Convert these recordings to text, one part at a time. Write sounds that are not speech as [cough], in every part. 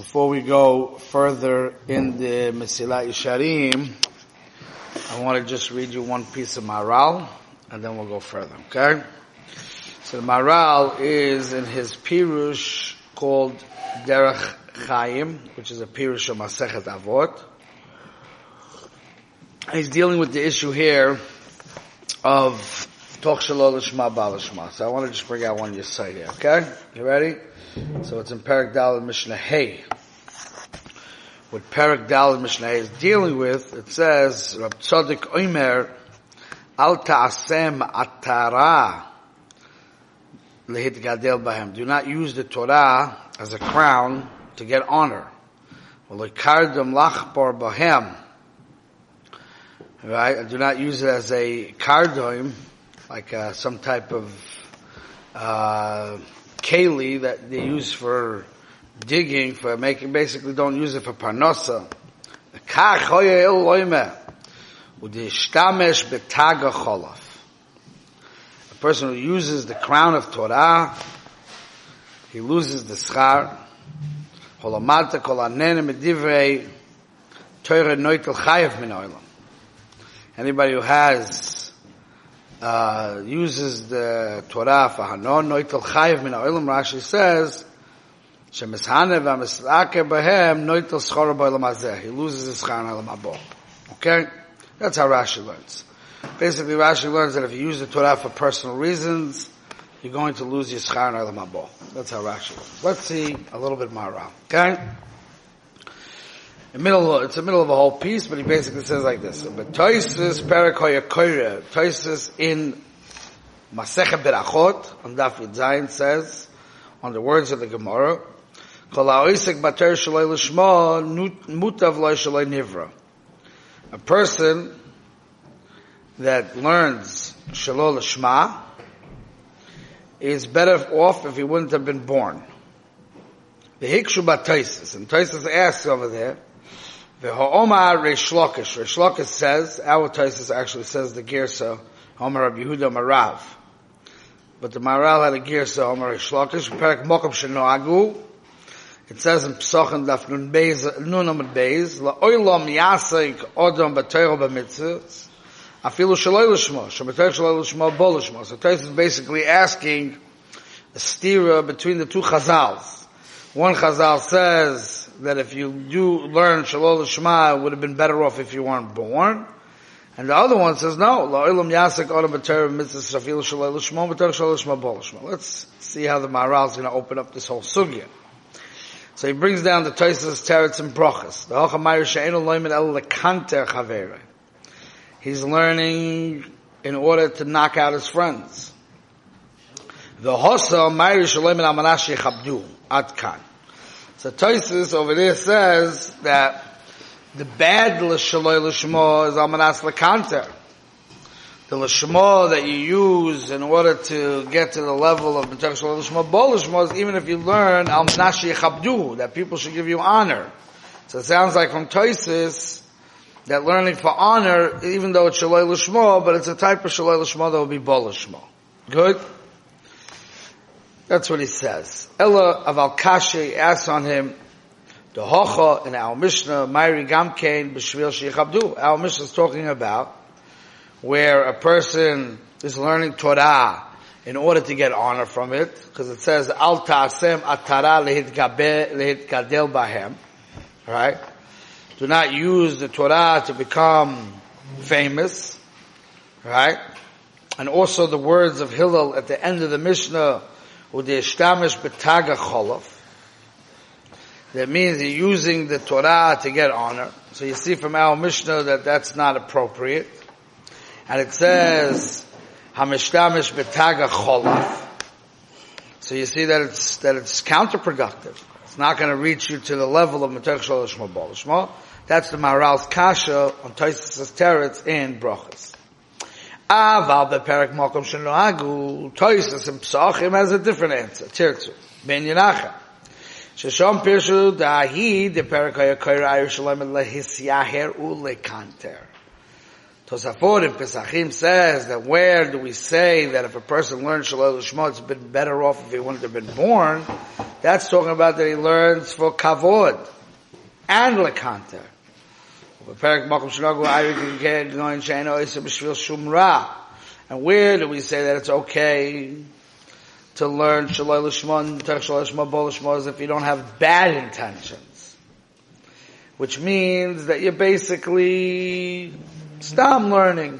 Before we go further in the Mesilat Yesharim, I want to just read you one piece of Maharal, and then we'll go further, okay? So the Maharal is in his Pirush called Derech Chaim, which is a Pirush of Masechet Avot. He's dealing with the issue here of Toch Shalol Lishma Balishma. So I want to just bring out one Yisai here, okay? You ready? So it's in Parak Dal Mishnah Hey. What Parak Dal Mishnah is dealing with, it says, Rab Tzadik Omer, Al Ta'asem Atara Lehit Gadel Bahem. Do not use the Torah as a crown to get honor. Bahem. Right? Do not use it as a kardoim, like uh, some type of uh, keli that they use for digging, for making, basically don't use it for parnasa. A person who uses the crown of Torah, he loses the schar. Torah. Anybody who has uh, uses the Torah for Hanon Noitel Chayiv Min Ha'olam, Rashi says, Shemishane v'amislake b'hem Noitel Schora b'olam hazeh. He loses his schar in Ha'olam Okay? That's how Rashi learns. Basically, Rashi learns that if you use the Torah for personal reasons, you're going to lose your schar in Ha'olam That's how Rashi learns. Let's see a little bit more. around. Okay? Middle, it's the middle of a whole piece, but he basically says like this. But Toisus Parakoya Toisus in Masecha Berachot, on Daf Zayin says, on the words of the Gemara, Kol ha'oisek bater shaloi l'shma, mutav loy shaloi nivra. A person that learns shaloi l'shma is better off if he wouldn't have been born. The Hikshu Batoisis, and Toisis asks over there, the Ha'omar Reish Lakish. Says, our Taisus actually says the Girsa, Homer Rabbi Yehuda Marav. But the Maharal had a Girsa, Homer Reish Lakish, Perak Mokum. It says in Pesachim Daf Nun Beis, Nun Amad Beis, La'oilam Yasek Odom B'Teiro B'Mitzvahs, Afilu Shaloi L'Shmo, Shabbatei Shaloi L'Shmo, Bo L'Shmo. So Taisus is basically asking a stira between the two Chazals. One Chazal says, that if you do learn Shalol Shema, it would have been better off if you weren't born. And the other one says, no, La'ilam Yasek. Let's see how the Maharal is going to open up this whole sugya. So he brings down the Toises, Teretz, and Brochus. The She'enu Loimen. He's learning in order to knock out his friends. The Hosa Mayr Shaloimen Al Manash Yechabdu. Ad Kan. So Toisus over there says that the bad l'shaloi l'shmo is almanas l'kanter. The l'shmo that you use in order to get to the level of b'tek shaloi l'shmo, bol l'shmo is even if you learn almanas yechabdu, that people should give you honor. So it sounds like from Toisus that learning for honor, even though it's shaloi l'shmo, but it's a type of shaloi l'shmo that will be bol l'shmo. Good? That's what he says. Ella aval kashe asks on him, the hocha in our Mishnah, Myri Gamkein b'shvil shechabdu. Our Mishnah is talking about where a person is learning Torah in order to get honor from it, because it says, Al ta'asem atara lehit gadel bahem. Right? Do not use the Torah to become famous. Right? And also the words of Hillel at the end of the Mishnah, Udeshtamish betaga cholov. That means you're using the Torah to get honor. So you see from our Mishnah that that's not appropriate. And it says, Hamishtamish betaga cholov. So you see that it's, that it's counterproductive. It's not going to reach you to the level of Matech Shalosh. That's the Maharal's Kasha on Taisus Teretz in Brachas. Aval beperak mokom shenoagu toisus and psachim has a different answer. Tirtzu ben Yenacha. Sheshom pirshu dahi de perak hayakayra Yerushalayim lehisyaher ulekanter. Tosafot in Pesachim says that where do we say that if a person learns Shalom Lishma, it's been better off if he wouldn't have been born? That's talking about that he learns for Kavod and Lekanter. And where do we say that it's okay to learn Shalom Lishma, Shalom Lishma, Bol Lishma, if you don't have bad intentions? Which means that you're basically Stop learning.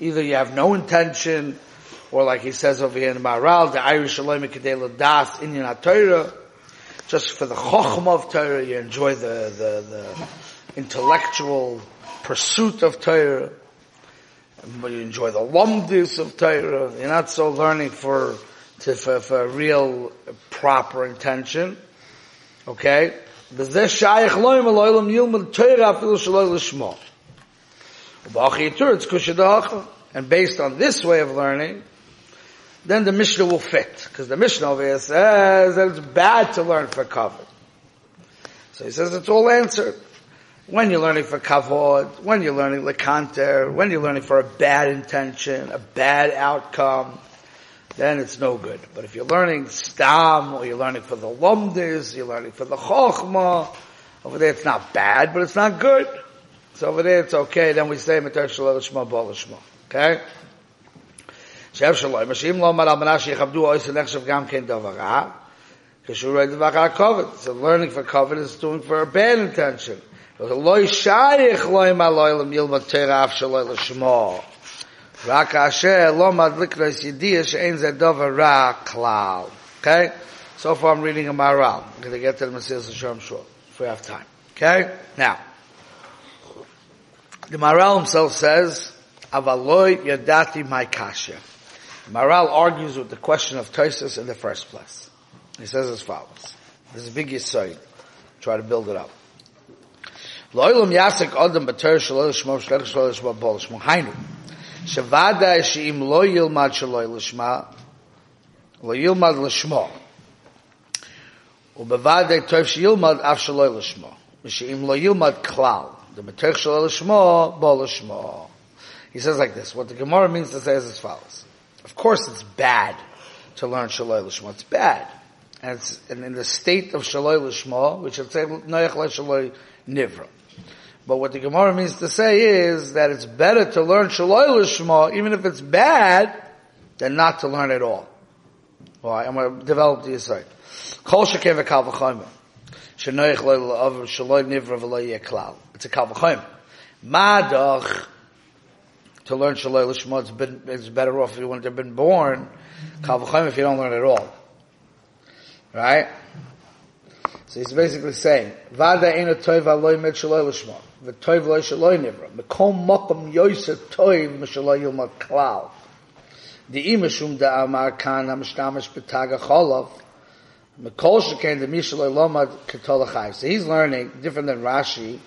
Either you have no intention, or like he says over here in Maharal, the Irish Shalom Kedela Das Inyan Torah, just for the Chochm of Torah, you enjoy the, the, the intellectual pursuit of Torah, but you enjoy the lumdis of Torah, you're not so learning for, to, for, for real proper intention, okay? וזה שייך לא אם אלוהים ילמד תורה אפילו שלא לשמו. And based on this way of learning, then the Mishnah will fit. Because the Mishnah over here says that it's bad to learn for kavod. So he says it's all answered. When you're learning for kavod, when you're learning lekanter, when you're learning for a bad intention, a bad outcome, then it's no good. But if you're learning stam, or you're learning for the lumdis, you're learning for the chokhmah, over there it's not bad, but it's not good. So over there it's okay, then we say Matar Shalom Lishma Bol Lishma. Okay? Nechshav Gam Ken Davara, Kishur because you write the vachar Kovet. So learning for Kovet is doing for a bad intention. Loi Shayich Loi Maloi Lam Yilma Teira Af Shaloi Lashmo. Rak Asher Lo Madlik Reis Yidiyah She'en Zeh Dover Ra Klal. Okay? So far I'm reading a Maharal. I'm going to get to the Messias Hashem Shul if we have time. Okay? Now. The Maharal himself says, "Avaloy Yadati my Kasha. Maharal argues with the question of Tosis in the first place. He says as follows. This is a big Yisoid. Try to build it up. Lo'ilum yasek adam b'ter shelo shmo shlech shelo shmo bol shmo hainu. Shavada she'im lo yilmad shelo lishma lo yilmad lishmo. Ubevada toif she'ilmad af shelo lishmo. She'im lo yilmad klal. The b'ter shelo lishmo bol lishmo. He says like this. What the Gemara means to say is as follows. Of course it's bad to learn shelo lishmo. It's bad. And and in the state of Shalal Shmo, which is say Noach Shalal Nivra. But what the Gemara means to say is that it's better to learn Shalal Shmo, even if it's bad, than not to learn at all. Well, I'm going to develop the insight. Kol shekev v'kal v'chayim. Shenoich lo shaloi nivra v'lo klal. It's a kalvachayim. Madach, to learn shaloi l'shma, it's, been, it's better off if you wouldn't have been born. Kalvachayim if you don't learn at all. Right? So he's basically saying, Vada ena toiv aloi med shaloi l'shma, v'toiv lo shaloi nivra, mekom mokom yoyse toiv m'shaloi yilma klal. The imashum da amar kan ha-mishtamish b'tag ha-cholov, Mekol Sheken the Mishaloi Lomad Ketolachai. So he's learning different than Rashi.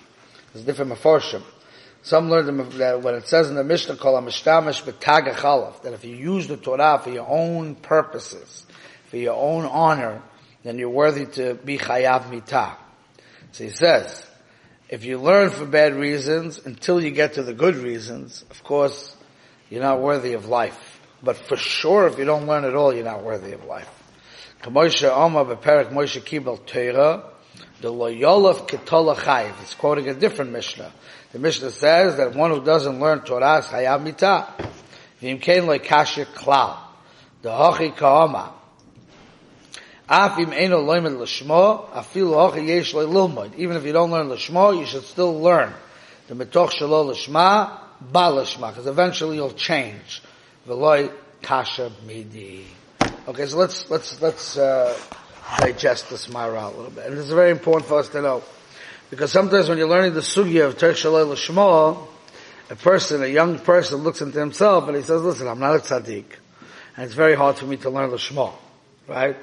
It's different Meforshim. Some learn that when it says in the Mishnah called Mishtamish B'Tagachalaf, that if you use the Torah for your own purposes, for your own honor, then you're worthy to be Chayav Mitah. So he says, if you learn for bad reasons until you get to the good reasons, of course, you're not worthy of life. But for sure, if you don't learn at all, you're not worthy of life. It's quoting a different Mishnah. The Mishnah says that one who doesn't learn Torah is chayav klal. The hochi kaoma. Af im eno loymed l'shmo, afil hochi yesh loy lilmoid. Even if you don't learn l'shmo, you should still learn. The metoch shelo l'shma, ba l'shma. Because eventually you'll change. Midi. Okay, so let's let's let's uh, digest this Mara a little bit, and this is very important for us to know because sometimes when you're learning the sugya of Terk Shalei L'Shmo, a person, a young person, looks into himself and he says, "Listen, I'm not a tzaddik, and it's very hard for me to learn L'Shmo, right?"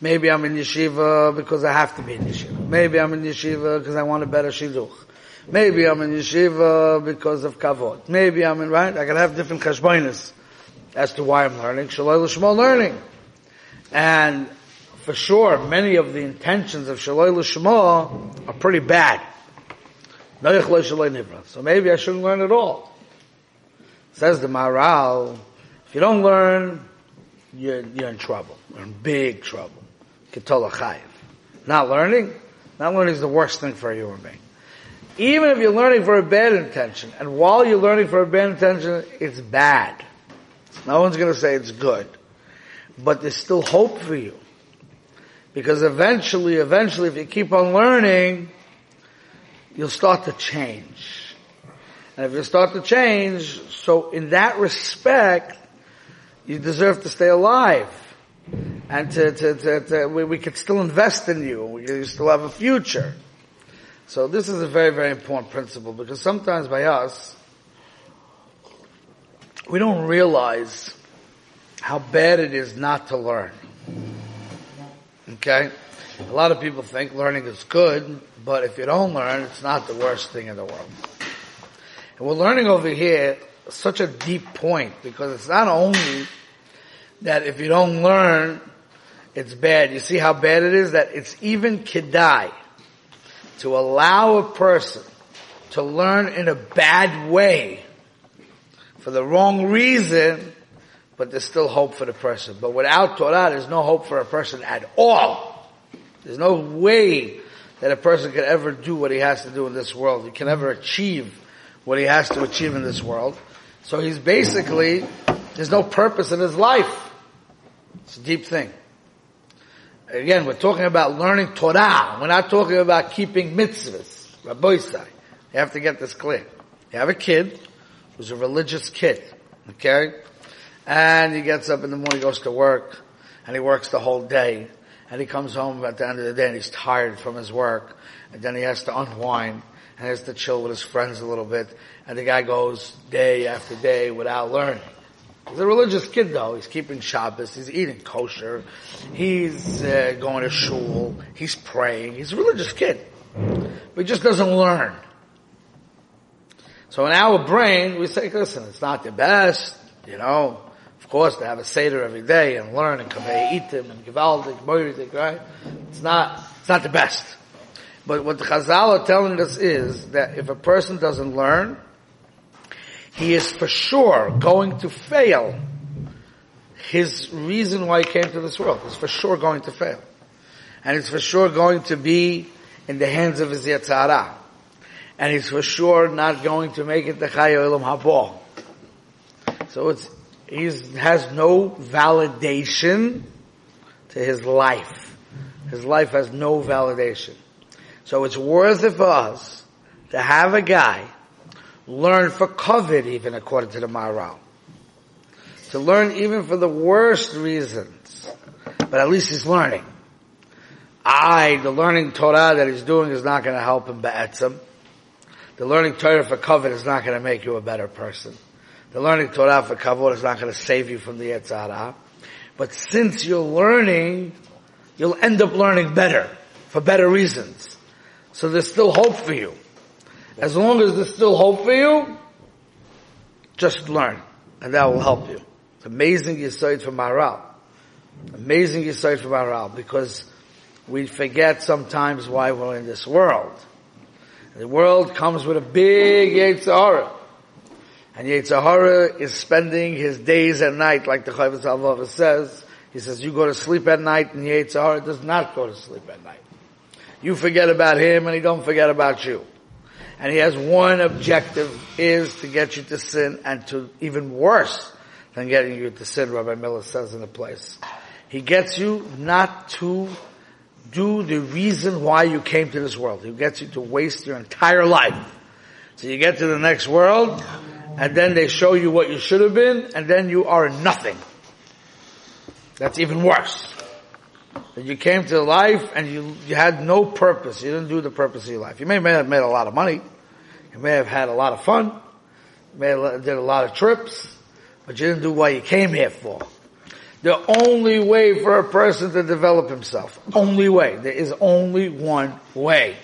Maybe I'm in yeshiva because I have to be in yeshiva. Maybe I'm in yeshiva because I want a better shidduch. Maybe I'm in yeshiva because of kavod. Maybe I'm in, right? I can have different kashboinas as to why I'm learning. Shalai L'Shmo learning. And for sure, many of the intentions of Shaloi L'Shema are pretty bad. So maybe I shouldn't learn at all. Says the Maharal, if you don't learn, you're, you're in trouble. You're in big trouble. Not learning, not learning is the worst thing for a human being. Even if you're learning for a bad intention, and while you're learning for a bad intention, it's bad. No one's gonna say it's good. But there's still hope for you. Because eventually, eventually, if you keep on learning, you'll start to change. And if you start to change, so in that respect, you deserve to stay alive. And to, to, to, to we, we could still invest in you. We still have a future. So this is a very, very important principle because sometimes by us, we don't realize how bad it is not to learn. Okay? A lot of people think learning is good, but if you don't learn, it's not the worst thing in the world. And we're learning over here such a deep point because it's not only that if you don't learn, it's bad. You see how bad it is that it's even kedai to allow a person to learn in a bad way for the wrong reason, but there's still hope for the person. But without Torah, there's no hope for a person at all. There's no way that a person can ever do what he has to do in this world. He can never achieve what he has to achieve in this world. So he's basically, there's no purpose in his life. It's a deep thing. Again, we're talking about learning Torah. We're not talking about keeping mitzvahs. Rabbi. You have to get this clear. You have a kid who's a religious kid. Okay? And he gets up in the morning, goes to work, and he works the whole day. And he comes home at the end of the day and he's tired from his work. And then he has to unwind and has to chill with his friends a little bit. And the guy goes day after day without learning. He's a religious kid though. He's keeping Shabbos. He's eating kosher. He's uh, going to shul. He's praying. He's a religious kid. But he just doesn't learn. So in our brain, we say, listen, it's not the best, you know. Of course, to have a Seder every day and learn and eat them and Givaldik, Moiridik, right? It's not, it's not the best. But what the Chazal are telling us is that if a person doesn't learn, he is for sure going to fail his reason why he came to this world. is for sure going to fail. And it's for sure going to be in the hands of his Yetzirah. And he's for sure not going to make it to Chai Olam Haba. So it's, he has no validation to his life. His life has no validation. So it's worth it for us to have a guy learn for kavod even according to the Maharal. To learn even for the worst reasons. But at least he's learning. I, the learning Torah that he's doing is not going to help him be'etzim. The learning Torah for kavod is not going to make you a better person. The learning Torah for kavod is not going to save you from the Yetzirah. But since you're learning, you'll end up learning better, for better reasons. So there's still hope for you. As long as there's still hope for you, just learn. And that will help you. It's amazing Yisoid from Maharal. Amazing Yisoid from Maharal because we forget sometimes why we're in this world. The world comes with a big Yetzirah. And Yetzirah is spending his days and night, like the Chovos HaLevavos says. He says, you go to sleep at night, and Yetzirah does not go to sleep at night. You forget about him, and he don't forget about you and he has one objective is to get you to sin and to even worse than getting you to sin, Rabbi Miller says in the place. He gets you not to do the reason why you came to this world. He gets you to waste your entire life. So you get to the next world, and then they show you what you should have been, and then you are nothing. That's even worse. That you came to life and you, you had no purpose. You didn't do the purpose of your life. You may may have made a lot of money. You may have had a lot of fun. You may have did a lot of trips. But you didn't do what you came here for. The only way for a person to develop himself, only way, there is only one way.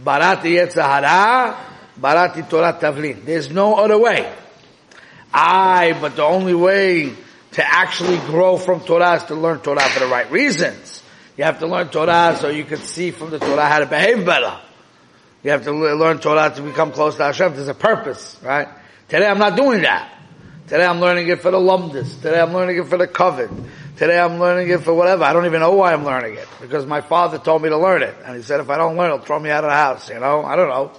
Barati Yetzer Hara, Barati Torah Tavlin. There's no other way. I, but the only way to actually grow from Torah is to learn Torah for the right reasons. You have to learn Torah so you can see from the Torah how to behave better. You have to learn Torah to become close to Hashem. There's a purpose, right? Today I'm not doing that. Today I'm learning it for the lumdis. Today I'm learning it for the covet. Today I'm learning it for whatever. I don't even know why I'm learning it because my father told me to learn it, and he said if I don't learn, he'll throw me out of the house. You know, I don't know.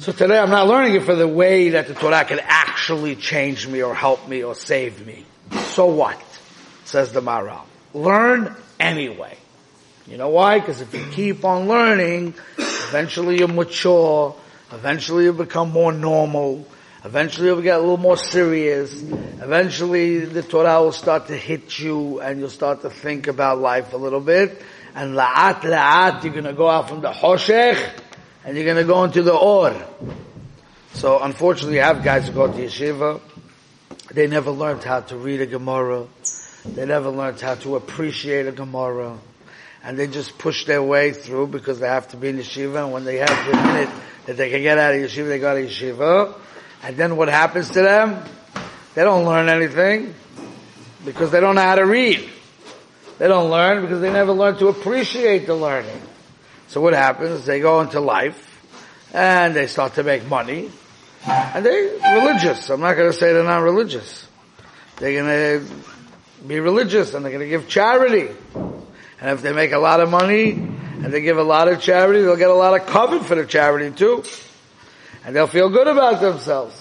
So today I'm not learning it for the way that the Torah can actually change me or help me or save me. So what? Says the Maharal. Learn anyway. You know why? Because if you keep on learning, eventually you mature, eventually you become more normal, eventually you'll get a little more serious, eventually the Torah will start to hit you and you'll start to think about life a little bit, and la'at la'at you're gonna go out from the hoshech, and you're gonna go into the or. So unfortunately you have guys who go to yeshiva, they never learned how to read a Gemara, they never learned how to appreciate a Gemara, and they just push their way through because they have to be in yeshiva, and when they have the minute that they can get out of yeshiva, they go to yeshiva, and then what happens to them? They don't learn anything because they don't know how to read. They don't learn because they never learn to appreciate the learning. So what happens? They go into life and they start to make money and they're religious. I'm not going to say they're not religious. They're going to be religious and they're going to give charity. And if they make a lot of money and they give a lot of charity, they'll get a lot of covet for the charity too and they'll feel good about themselves.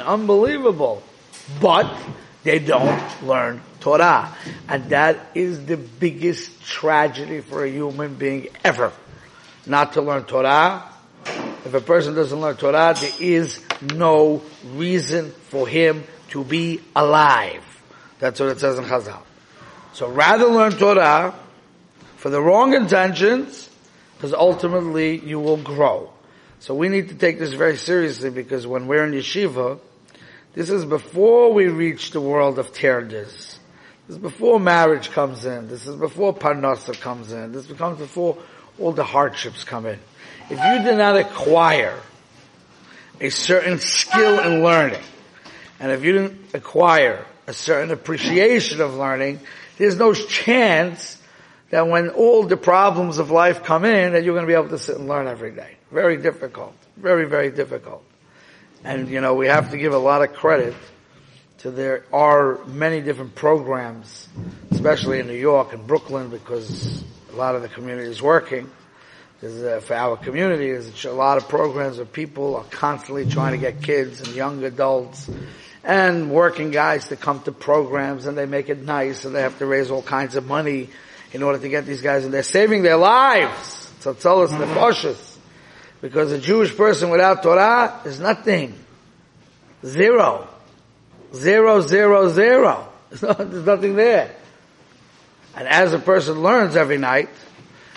Unbelievable. But they don't learn Torah. And that is the biggest tragedy for a human being ever. Not to learn Torah. If a person doesn't learn Torah, there is no reason for him to be alive. That's what it says in Chazal. So rather learn Torah for the wrong intentions, because ultimately you will grow. So we need to take this very seriously because when we're in yeshiva, this is before we reach the world of terdes. This is before marriage comes in. This is before parnasa comes in. This becomes before all the hardships come in. If you did not acquire a certain skill in learning, and if you didn't acquire a certain appreciation of learning, there's no chance that when all the problems of life come in, that you're going to be able to sit and learn every day. Very difficult. Very, very difficult. And, you know, we have to give a lot of credit to there are many different programs, especially in New York and Brooklyn, because a lot of the community is working. Uh, for our community, there's a lot of programs where people are constantly trying to get kids and young adults and working guys to come to programs and they make it nice and they have to raise all kinds of money in order to get these guys, and they're saving their lives. The cautious. Because a Jewish person without Torah is nothing. Zero. Zero, zero, zero. [laughs] There's nothing there. And as a person learns every night,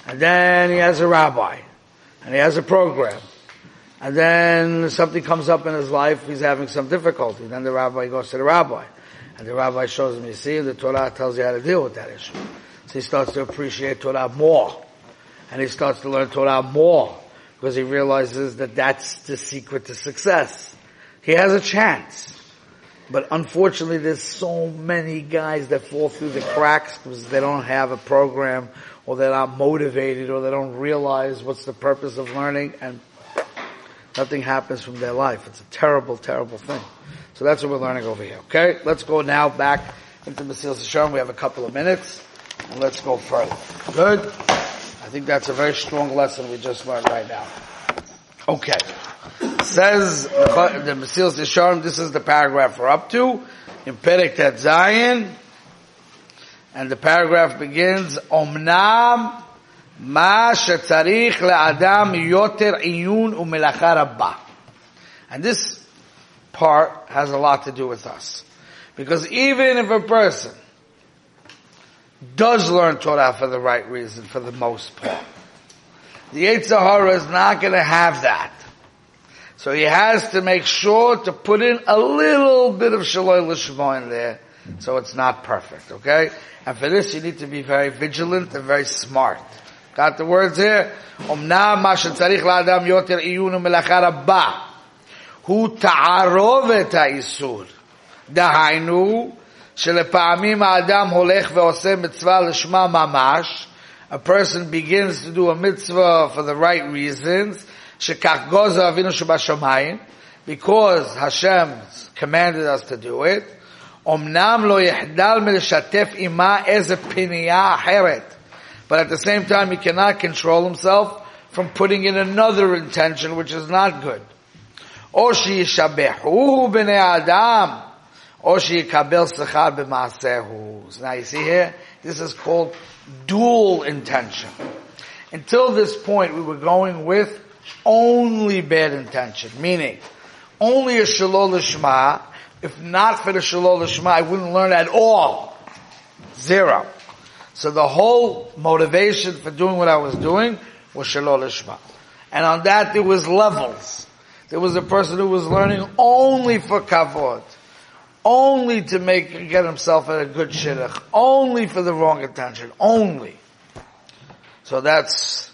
and then he has a rabbi, and he has a program, and then something comes up in his life, he's having some difficulty, then the rabbi goes to the rabbi, and the rabbi shows him, you see, the Torah tells you how to deal with that issue So he starts to appreciate Torah more. And he starts to learn Torah more because he realizes that that's the secret to success. He has a chance. But unfortunately there's so many guys that fall through the cracks because they don't have a program or they're not motivated or they don't realize what's the purpose of learning and nothing happens from their life. It's a terrible, terrible thing. So that's what we're learning over here. Okay? Let's go now back into Mesilas Yesharim. We have a couple of minutes and let's go further. Good? I think that's a very strong lesson we just learned right now. Okay. Says the Mesilas Yesharim, this is the paragraph we're up to, in Perek Zayin, and the paragraph begins, Omnam ma shetzarich le'adam yoter iyun u'melacha rabba. And this part has a lot to do with us. Because even if a person does learn Torah for the right reason, for the most part. The Yetzer Hara is not going to have that. So he has to make sure to put in a little bit of Shaloi Lishma in there, so it's not perfect, okay? And for this you need to be very vigilant and very smart. Got the words here? Omna ma shetzarich la'adam yoter iyunu melacha rabba. Hu ta'arovet ha'isur. Dahainu, שלפעמים האדם הולך ועושה מצווה לשמה ממש, a person begins to do a mitzvah for the right reasons, שכך גוזר אבינו שבשמיים, because Hashem commanded us to do it, Omnam lo yihdal milishatef ima ez a heret. But at the same time, he cannot control himself from putting in another intention, which is not good. O sheyishabehu b'nei adam, o sheyikabel sechar b'maasehu. Now you see here, this is called dual intention. Until this point, we were going with only bad intention, meaning only a shalol lishma. If not for the shalol lishma, I wouldn't learn at all. Zero. So the whole motivation for doing what I was doing was shalol lishma. And on that there was levels. There was a person who was learning only for kavod. Only to make, get himself at a good shidduch. Only for the wrong intention. Only. So that's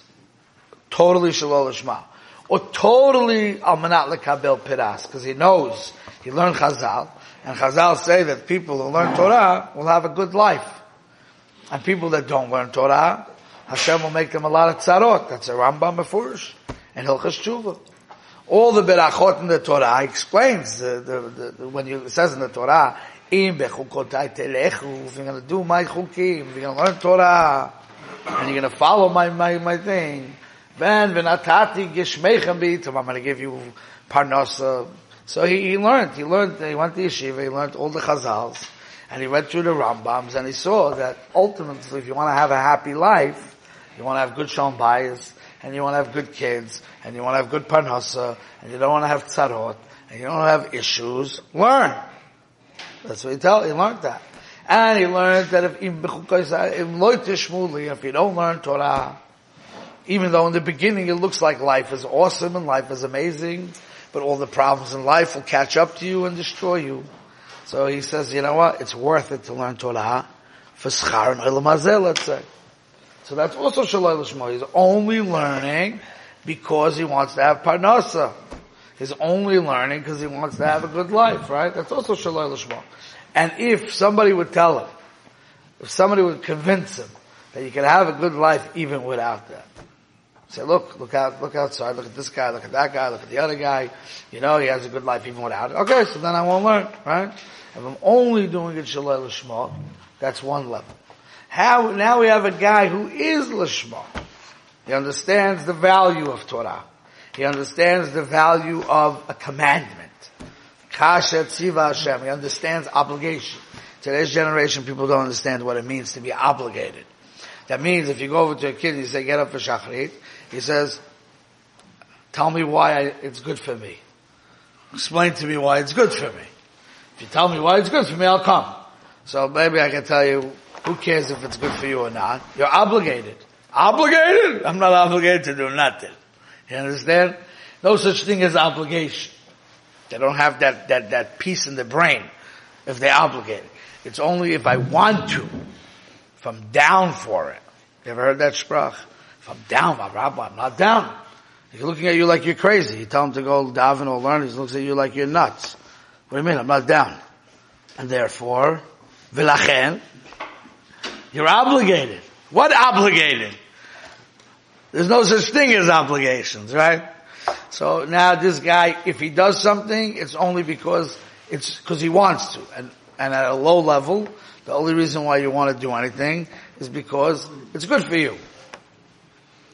totally shalol lishma. Or totally almanat lekabel piras, because he knows, he learned chazal, and chazal say that people who learn Torah will have a good life. And people that don't learn Torah, Hashem will make them a lot of tzarot. That's a Rambam Mefurish and Hilchas Tshuva. All the berachot in the Torah explains the, the, the, when you, it says in the Torah, im bechukotai telechu, you're going to do my chukim, you're going to learn Torah, and you're going to follow my, my, my thing, then v'natati gishmechem b'itam, I'm going to give you parnasa. So he, he learned, he learned, he went to yeshiva, he learned all the chazals, and he went through the Rambams, and he saw that ultimately, if you want to have a happy life, you want to have good shalom bias, and you want to have good kids, and you want to have good parnasa, and you don't want to have tzarot, and you don't have issues, learn. That's what he tell, he learned that. And he learned that if, if you don't learn Torah, even though in the beginning it looks like life is awesome and life is amazing, but all the problems in life will catch up to you and destroy you. So he says, you know what? It's worth it to learn Torah for schar and let's say. So that's also Shalai Lishma. He's only learning because he wants to have Parnasa. He's only learning because he wants to have a good life, right? That's also Shalai Lishma. And if somebody would tell him, if somebody would convince him that you can have a good life even without that. Say, look, look out, look outside, look at this guy, look at that guy, look at the other guy. You know, he has a good life even without it. Okay, so then I won't learn, right? If I'm only doing it Shalai Lishma, that's one level. How, now we have a guy who is Lishma. He understands the value of Torah. He understands the value of a commandment. Kasha Tziva Hashem. He understands obligation. Today's generation, people don't understand what it means to be obligated. That means if you go over to a kid and you say, get up for Shachrit, he says, tell me why I, it's good for me. Explain to me why it's good for me. If you tell me why it's good for me, I'll come. So maybe I can tell you who cares if it's good for you or not? You're obligated. Obligated? I'm not obligated to do nothing. You understand? No such thing as obligation. They don't have that, that, that piece in the brain if they're obligated. It's only if I want to. If I'm down for it. You ever heard that sprach? If I'm down, my rabbi, I'm not down. He's looking at you like you're crazy. You tell him to go daven or learn, he looks at you like you're nuts. What do you mean? I'm not down. And therefore, vilachen, you're obligated. What obligated? There's no such thing as obligations, right? So now this guy, if he does something, it's only because it's because he wants to. And, and at a low level, the only reason why you want to do anything is because it's good for you.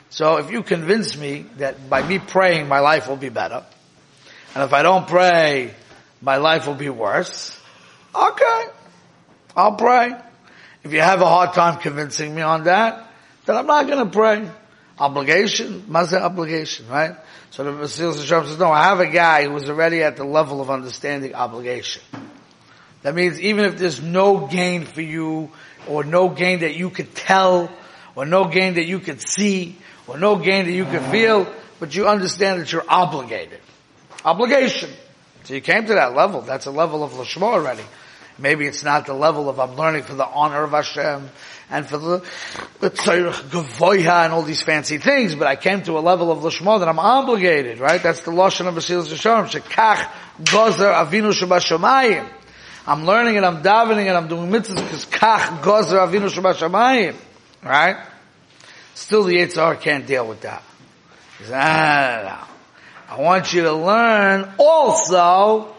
So if you convince me that by me praying my life will be better, and if I don't pray, my life will be worse, okay, I'll pray. If you have a hard time convincing me on that, then I'm not going to pray. Obligation, mazah obligation, right? So the Basil says, no, I have a guy who's already at the level of understanding obligation. That means even if there's no gain for you, or no gain that you could tell, or no gain that you could see, or no gain that you could feel, but you understand that you're obligated. Obligation. So you came to that level. That's a level of Lashma already. Maybe it's not the level of I'm learning for the honor of Hashem and for the, Gavoya and all these fancy things, but I came to a level of Lashma that I'm obligated, right? That's the Lashon of Basil Shalom. Shekach Gozer Avinu Shabashamayim. I'm learning and I'm davening and I'm doing mitzvahs because Kach Gozer Avinu Shabashamayim. Right? Still the Yitzhar can't deal with that. He says, ah, no. I want you to learn also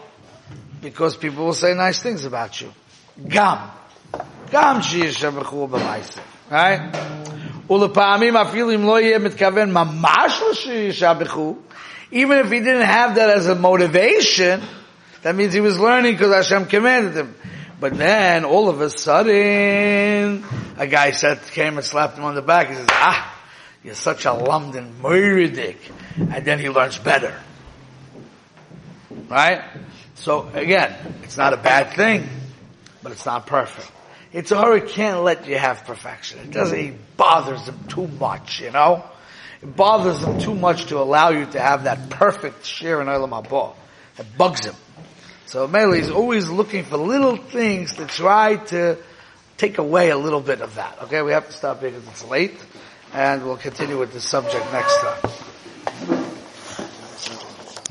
because people will say nice things about you. Gam. Gam שישבחו במעשה. Right? ולפעמים אפילו אם לא יהיה מתכוון ממש שישבחו, even if he didn't have that as a motivation, that means he was learning because Hashem commanded him. But then, all of a sudden, a guy said, came and slapped him on the back. He says, ah, you're such a London murdik. And then he learns better. Right? So again, it's not a bad thing, but it's not perfect. It's a can't let you have perfection. It doesn't, it bothers him too much, you know? It bothers him too much to allow you to have that perfect share in Olam Haba. It bugs him. So Mele is always looking for little things to try to take away a little bit of that. Okay, we have to stop because it's late, and we'll continue with the subject next time.